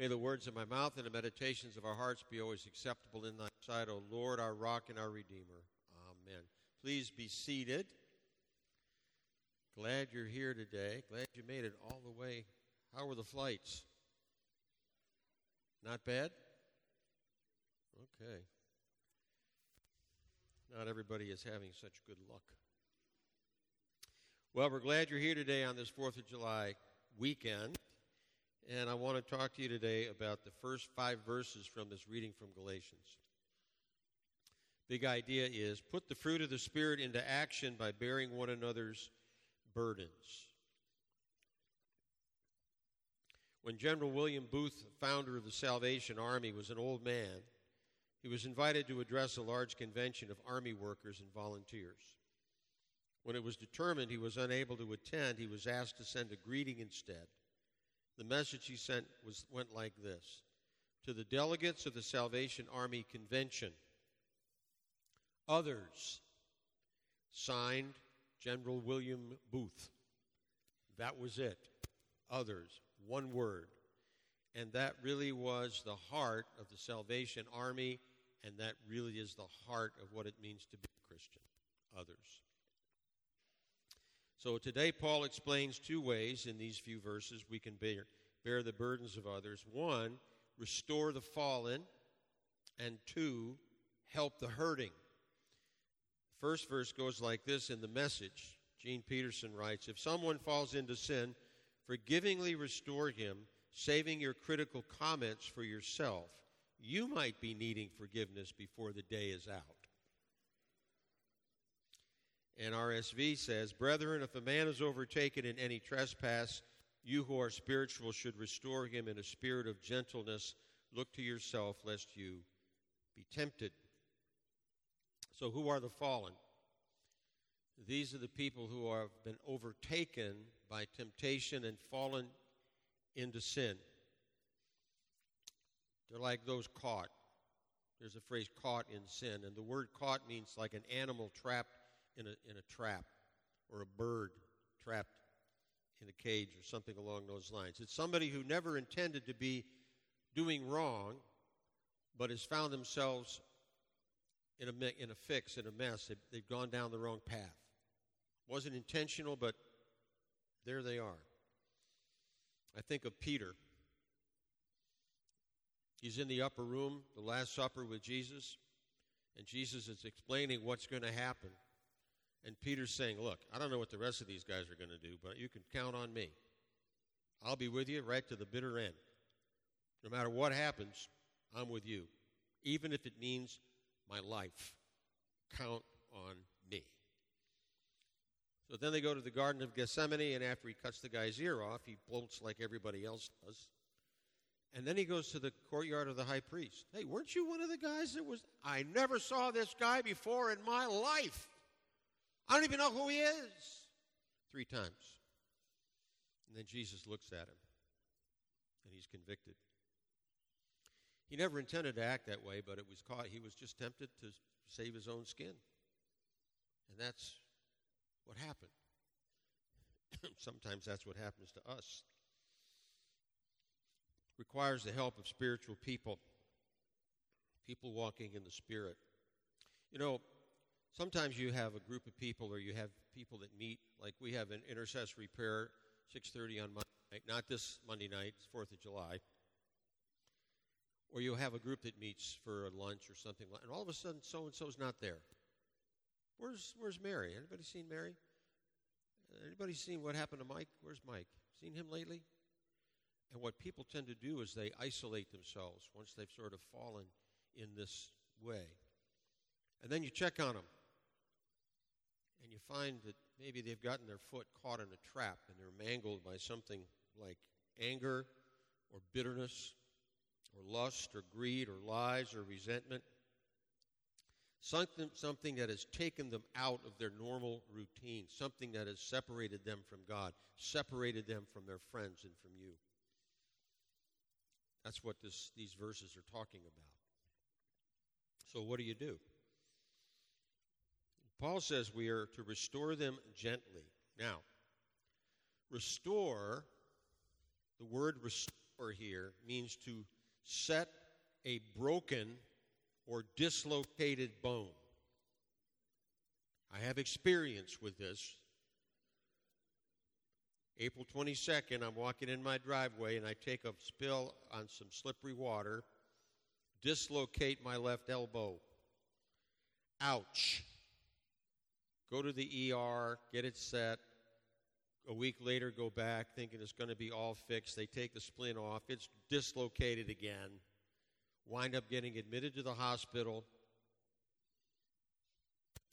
May the words of my mouth and the meditations of our hearts be always acceptable in thy sight, O Lord, our rock and our redeemer. Amen. Please be seated. Glad you're here today. Glad you made it all the way. How were the flights? Not bad? Okay. Not everybody is having such good luck. Well, we're glad you're here today on this 4th of July weekend. And I want to talk to you today about the first five verses from this reading from Galatians. Big idea is put the fruit of the Spirit into action by bearing one another's burdens. When General William Booth, founder of the Salvation Army, was an old man, he was invited to address a large convention of Army workers and volunteers. When it was determined he was unable to attend, he was asked to send a greeting instead. The message he sent was, went like this To the delegates of the Salvation Army Convention, others, signed General William Booth. That was it. Others, one word. And that really was the heart of the Salvation Army, and that really is the heart of what it means to be a Christian. Others. So today, Paul explains two ways in these few verses we can bear, bear the burdens of others. One, restore the fallen, and two, help the hurting. First verse goes like this in the message. Gene Peterson writes If someone falls into sin, forgivingly restore him, saving your critical comments for yourself. You might be needing forgiveness before the day is out. And RSV says, Brethren, if a man is overtaken in any trespass, you who are spiritual should restore him in a spirit of gentleness. Look to yourself, lest you be tempted. So, who are the fallen? These are the people who have been overtaken by temptation and fallen into sin. They're like those caught. There's a phrase caught in sin, and the word caught means like an animal trapped in a, in a trap or a bird trapped in a cage or something along those lines. It's somebody who never intended to be doing wrong, but has found themselves in a, in a fix, in a mess. They've, they've gone down the wrong path. Wasn't intentional, but there they are. I think of Peter. He's in the upper room, the Last Supper with Jesus, and Jesus is explaining what's going to happen. And Peter's saying, Look, I don't know what the rest of these guys are going to do, but you can count on me. I'll be with you right to the bitter end. No matter what happens, I'm with you, even if it means my life. Count on me. So then they go to the Garden of Gethsemane, and after he cuts the guy's ear off, he bolts like everybody else does. And then he goes to the courtyard of the high priest. Hey, weren't you one of the guys that was. I never saw this guy before in my life. I don't even know who he is. Three times. And then Jesus looks at him and he's convicted. He never intended to act that way, but it was caught. He was just tempted to save his own skin. And that's what happened. Sometimes that's what happens to us. Requires the help of spiritual people, people walking in the Spirit. You know, sometimes you have a group of people or you have people that meet like we have an intercessory prayer 6.30 on monday night not this monday night it's 4th of july. Or you'll have a group that meets for a lunch or something like and all of a sudden so and so's not there. Where's where's mary? Anybody seen mary? Anybody seen what happened to mike? Where's mike? Seen him lately? And what people tend to do is they isolate themselves once they've sort of fallen in this way. And then you check on them and you find that maybe they've gotten their foot caught in a trap and they're mangled by something like anger or bitterness or lust or greed or lies or resentment. Something, something that has taken them out of their normal routine, something that has separated them from God, separated them from their friends and from you. That's what this, these verses are talking about. So, what do you do? Paul says we are to restore them gently. Now, restore, the word restore here means to set a broken or dislocated bone. I have experience with this. April 22nd, I'm walking in my driveway and I take a spill on some slippery water, dislocate my left elbow. Ouch. Go to the ER, get it set. A week later, go back thinking it's going to be all fixed. They take the splint off, it's dislocated again. Wind up getting admitted to the hospital.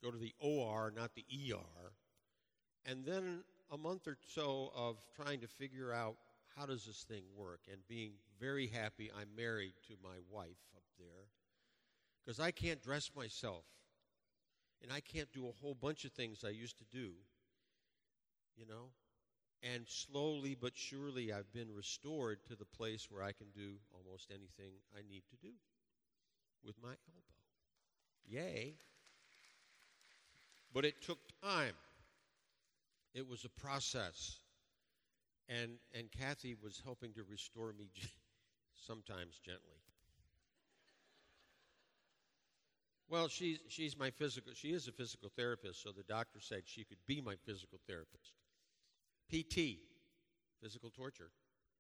Go to the OR, not the ER. And then a month or so of trying to figure out how does this thing work and being very happy I'm married to my wife up there because I can't dress myself and I can't do a whole bunch of things I used to do, you know. And slowly but surely, I've been restored to the place where I can do almost anything I need to do with my elbow. Yay. But it took time. It was a process. And, and Kathy was helping to restore me sometimes gently. Well, she's, she's my physical, she is a physical therapist, so the doctor said she could be my physical therapist. PT, physical torture.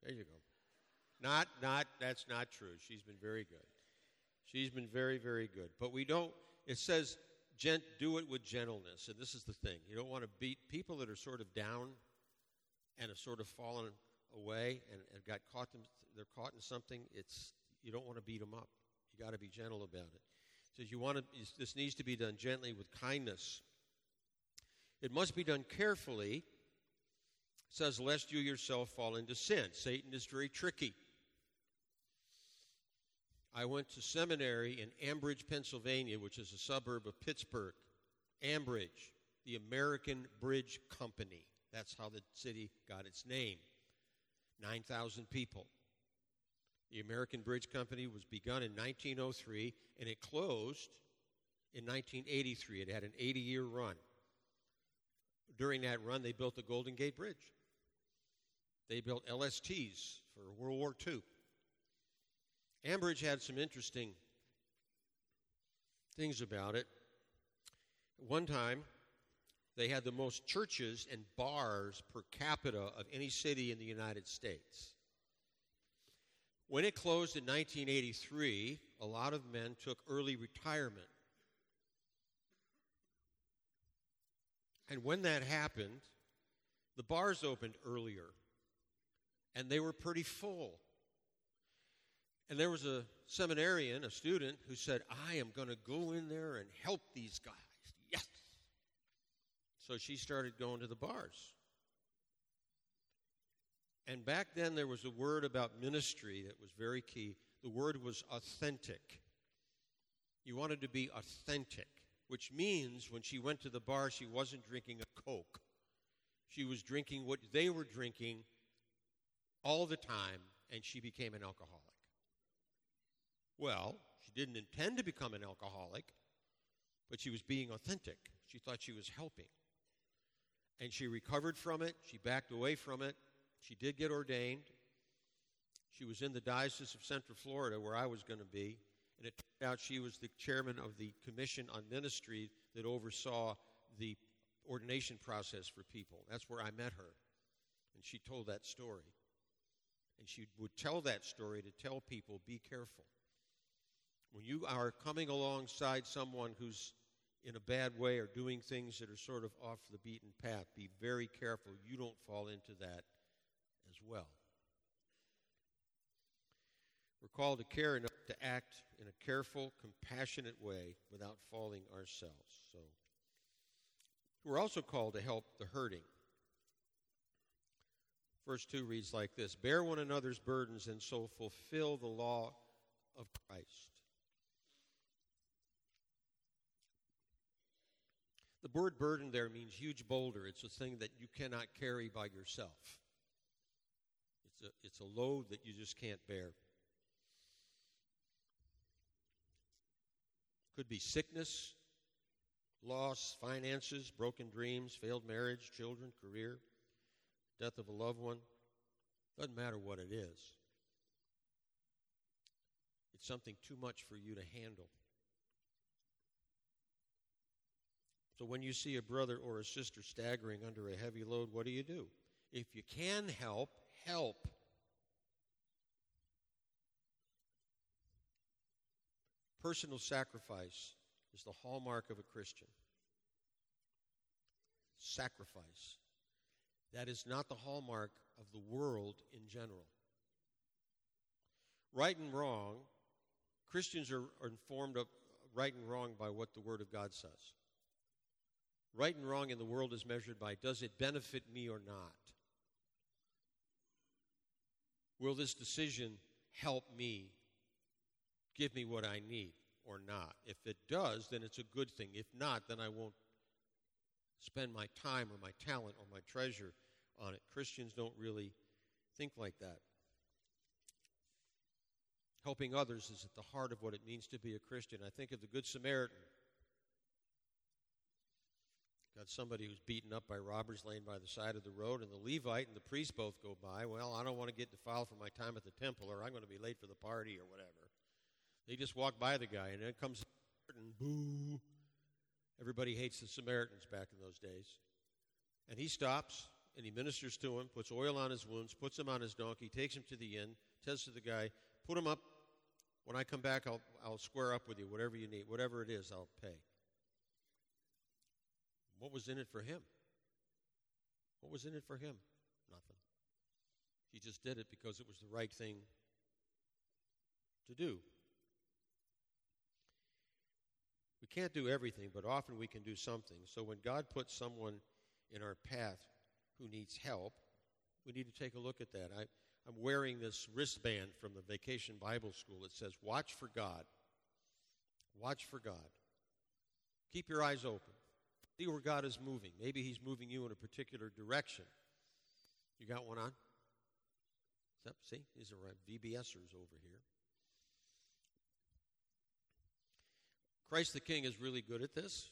There you go. Not, not, that's not true. She's been very good. She's been very, very good. But we don't, it says, gent, do it with gentleness. And this is the thing. You don't want to beat people that are sort of down and have sort of fallen away and, and got caught them, they're caught in something. It's, you don't want to beat them up. You got to be gentle about it says you want to, this needs to be done gently with kindness. It must be done carefully. Says, lest you yourself fall into sin. Satan is very tricky. I went to seminary in Ambridge, Pennsylvania, which is a suburb of Pittsburgh. Ambridge, the American Bridge Company. That's how the city got its name. 9,000 people. The American Bridge Company was begun in 1903 and it closed in 1983. It had an 80 year run. During that run, they built the Golden Gate Bridge. They built LSTs for World War II. Ambridge had some interesting things about it. One time, they had the most churches and bars per capita of any city in the United States. When it closed in 1983, a lot of men took early retirement. And when that happened, the bars opened earlier, and they were pretty full. And there was a seminarian, a student, who said, I am going to go in there and help these guys. Yes. So she started going to the bars. And back then, there was a word about ministry that was very key. The word was authentic. You wanted to be authentic, which means when she went to the bar, she wasn't drinking a Coke. She was drinking what they were drinking all the time, and she became an alcoholic. Well, she didn't intend to become an alcoholic, but she was being authentic. She thought she was helping. And she recovered from it, she backed away from it, she did get ordained. She was in the Diocese of Central Florida, where I was going to be, and it turned out she was the chairman of the Commission on Ministry that oversaw the ordination process for people. That's where I met her. And she told that story. And she would tell that story to tell people be careful. When you are coming alongside someone who's in a bad way or doing things that are sort of off the beaten path, be very careful you don't fall into that well. We're called to care enough to act in a careful, compassionate way without falling ourselves. So, we're also called to help the hurting. Verse 2 reads like this Bear one another's burdens and so fulfill the law of Christ. The word burden there means huge boulder. It's a thing that you cannot carry by yourself. It's a, it's a load that you just can't bear. Could be sickness, loss, finances, broken dreams, failed marriage, children, career, death of a loved one. Doesn't matter what it is. It's something too much for you to handle. So when you see a brother or a sister staggering under a heavy load, what do you do? If you can help, help. Personal sacrifice is the hallmark of a Christian. Sacrifice. That is not the hallmark of the world in general. Right and wrong, Christians are, are informed of right and wrong by what the Word of God says. Right and wrong in the world is measured by does it benefit me or not? Will this decision help me, give me what I need or not? If it does, then it's a good thing. If not, then I won't spend my time or my talent or my treasure on it. Christians don't really think like that. Helping others is at the heart of what it means to be a Christian. I think of the Good Samaritan. Got somebody who's beaten up by robbers laying by the side of the road, and the Levite and the priest both go by. Well, I don't want to get defiled for my time at the temple, or I'm going to be late for the party, or whatever. They just walk by the guy, and then comes and boo. Everybody hates the Samaritans back in those days. And he stops and he ministers to him, puts oil on his wounds, puts him on his donkey, takes him to the inn, says to the guy, Put him up. When I come back, I'll, I'll square up with you. Whatever you need, whatever it is, I'll pay. What was in it for him? What was in it for him? Nothing. He just did it because it was the right thing to do. We can't do everything, but often we can do something. So when God puts someone in our path who needs help, we need to take a look at that. I, I'm wearing this wristband from the Vacation Bible School. It says, Watch for God. Watch for God. Keep your eyes open. See where God is moving. Maybe He's moving you in a particular direction. You got one on? See, these are VBSers over here. Christ the King is really good at this.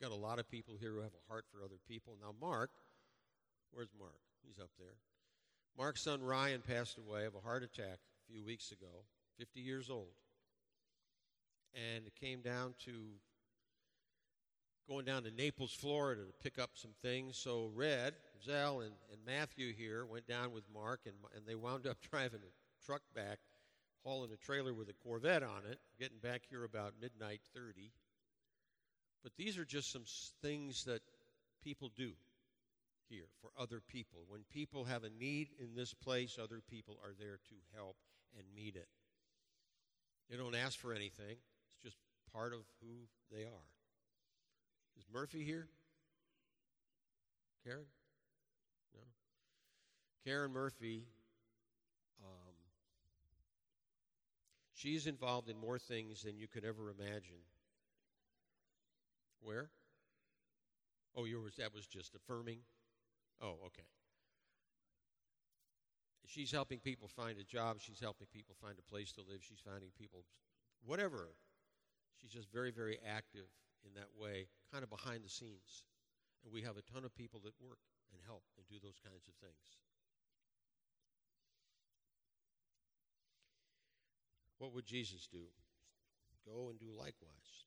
We've got a lot of people here who have a heart for other people. Now, Mark, where's Mark? He's up there. Mark's son Ryan passed away of a heart attack a few weeks ago, 50 years old. And it came down to going down to Naples, Florida to pick up some things. So Red, Zell, and, and Matthew here went down with Mark, and, and they wound up driving a truck back, hauling a trailer with a Corvette on it, getting back here about midnight 30. But these are just some things that people do here for other people. When people have a need in this place, other people are there to help and meet it. They don't ask for anything, it's just part of who they are. Is Murphy here? Karen? No? Karen Murphy, um, she's involved in more things than you could ever imagine. Where? Oh, yours, that was just affirming? Oh, okay. She's helping people find a job. She's helping people find a place to live. She's finding people, whatever. She's just very, very active in that way, kind of behind the scenes. And we have a ton of people that work and help and do those kinds of things. What would Jesus do? Go and do likewise.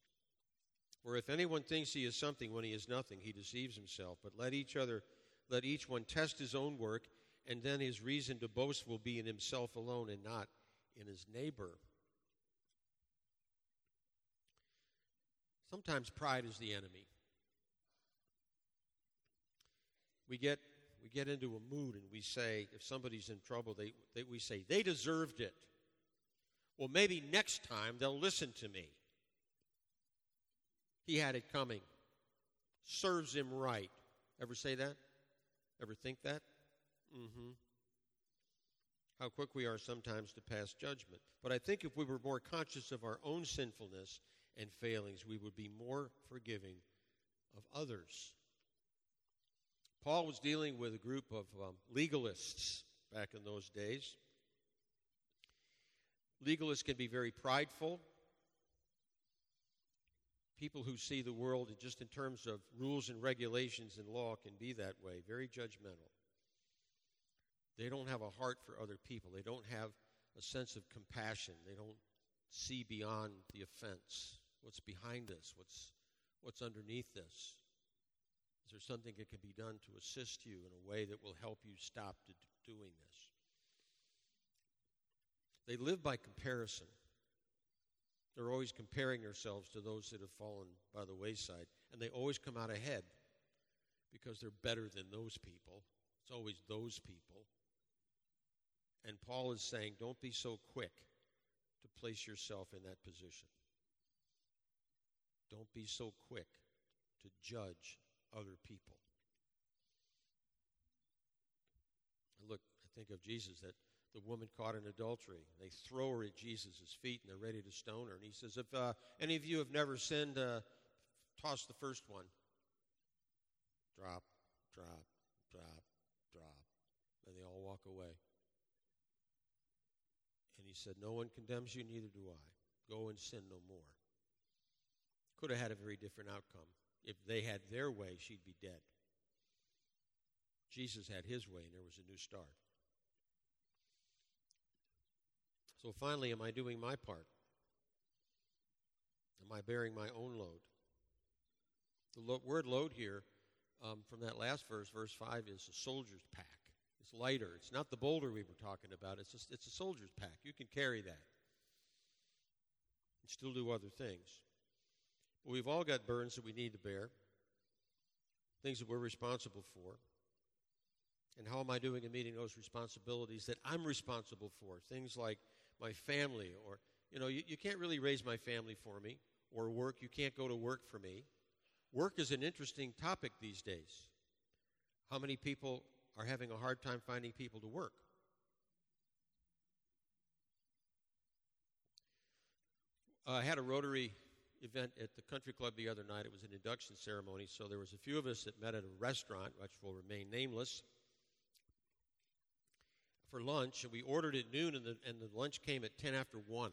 For if anyone thinks he is something when he is nothing, he deceives himself. But let each other, let each one test his own work, and then his reason to boast will be in himself alone and not in his neighbor. Sometimes pride is the enemy. We get, we get into a mood and we say, if somebody's in trouble, they, they, we say, they deserved it. Well, maybe next time they'll listen to me. He had it coming. Serves him right. Ever say that? Ever think that? Mm-hmm. How quick we are sometimes to pass judgment. But I think if we were more conscious of our own sinfulness and failings, we would be more forgiving of others. Paul was dealing with a group of um, legalists back in those days. Legalists can be very prideful. People who see the world just in terms of rules and regulations and law can be that way, very judgmental. They don't have a heart for other people. They don't have a sense of compassion. They don't see beyond the offense. What's behind this? What's, what's underneath this? Is there something that can be done to assist you in a way that will help you stop doing this? They live by comparison. They're always comparing themselves to those that have fallen by the wayside, and they always come out ahead because they're better than those people. It's always those people. And Paul is saying, don't be so quick to place yourself in that position. Don't be so quick to judge other people. look, I think of Jesus that the woman caught in adultery. They throw her at Jesus' feet and they're ready to stone her. And he says, If uh, any of you have never sinned, uh, toss the first one. Drop, drop, drop, drop. And they all walk away. And he said, No one condemns you, neither do I. Go and sin no more. Could have had a very different outcome. If they had their way, she'd be dead. Jesus had his way, and there was a new start. So finally, am I doing my part? Am I bearing my own load? The lo- word load here um, from that last verse, verse 5, is a soldier's pack. It's lighter. It's not the boulder we were talking about. It's a, it's a soldier's pack. You can carry that and still do other things. We've all got burdens that we need to bear, things that we're responsible for. And how am I doing in meeting those responsibilities that I'm responsible for? Things like my family, or, you know, you, you can't really raise my family for me, or work. You can't go to work for me. Work is an interesting topic these days. How many people are having a hard time finding people to work? I had a Rotary event at the country club the other night. It was an induction ceremony, so there was a few of us that met at a restaurant, which will remain nameless for lunch, and we ordered at noon, and the, and the lunch came at 10 after 1.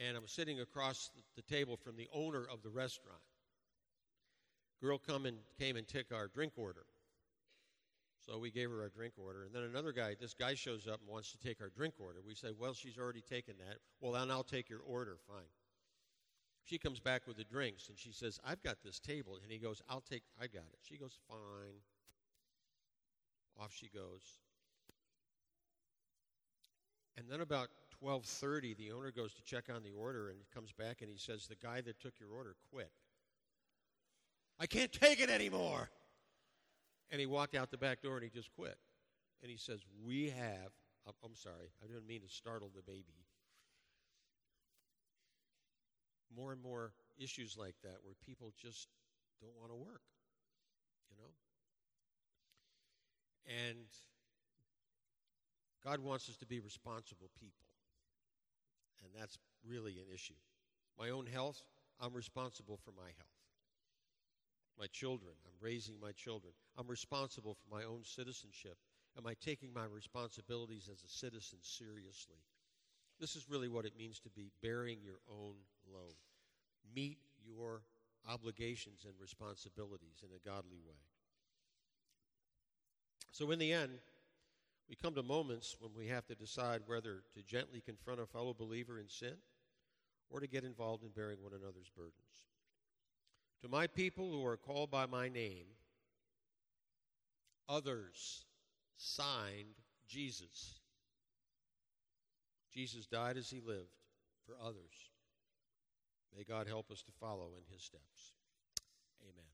And I was sitting across the table from the owner of the restaurant. Girl come and came and took our drink order. So we gave her our drink order. And then another guy, this guy shows up and wants to take our drink order. We say, Well, she's already taken that. Well, then I'll take your order. Fine. She comes back with the drinks and she says, I've got this table. And he goes, I'll take, I got it. She goes, Fine. Off she goes. And then about 12:30 the owner goes to check on the order and comes back and he says the guy that took your order quit. I can't take it anymore. And he walked out the back door and he just quit. And he says, "We have I'm sorry. I didn't mean to startle the baby. More and more issues like that where people just don't want to work, you know? And God wants us to be responsible people. And that's really an issue. My own health, I'm responsible for my health. My children, I'm raising my children. I'm responsible for my own citizenship. Am I taking my responsibilities as a citizen seriously? This is really what it means to be bearing your own load. Meet your obligations and responsibilities in a godly way. So, in the end, we come to moments when we have to decide whether to gently confront a fellow believer in sin or to get involved in bearing one another's burdens. To my people who are called by my name, others signed Jesus. Jesus died as he lived for others. May God help us to follow in his steps. Amen.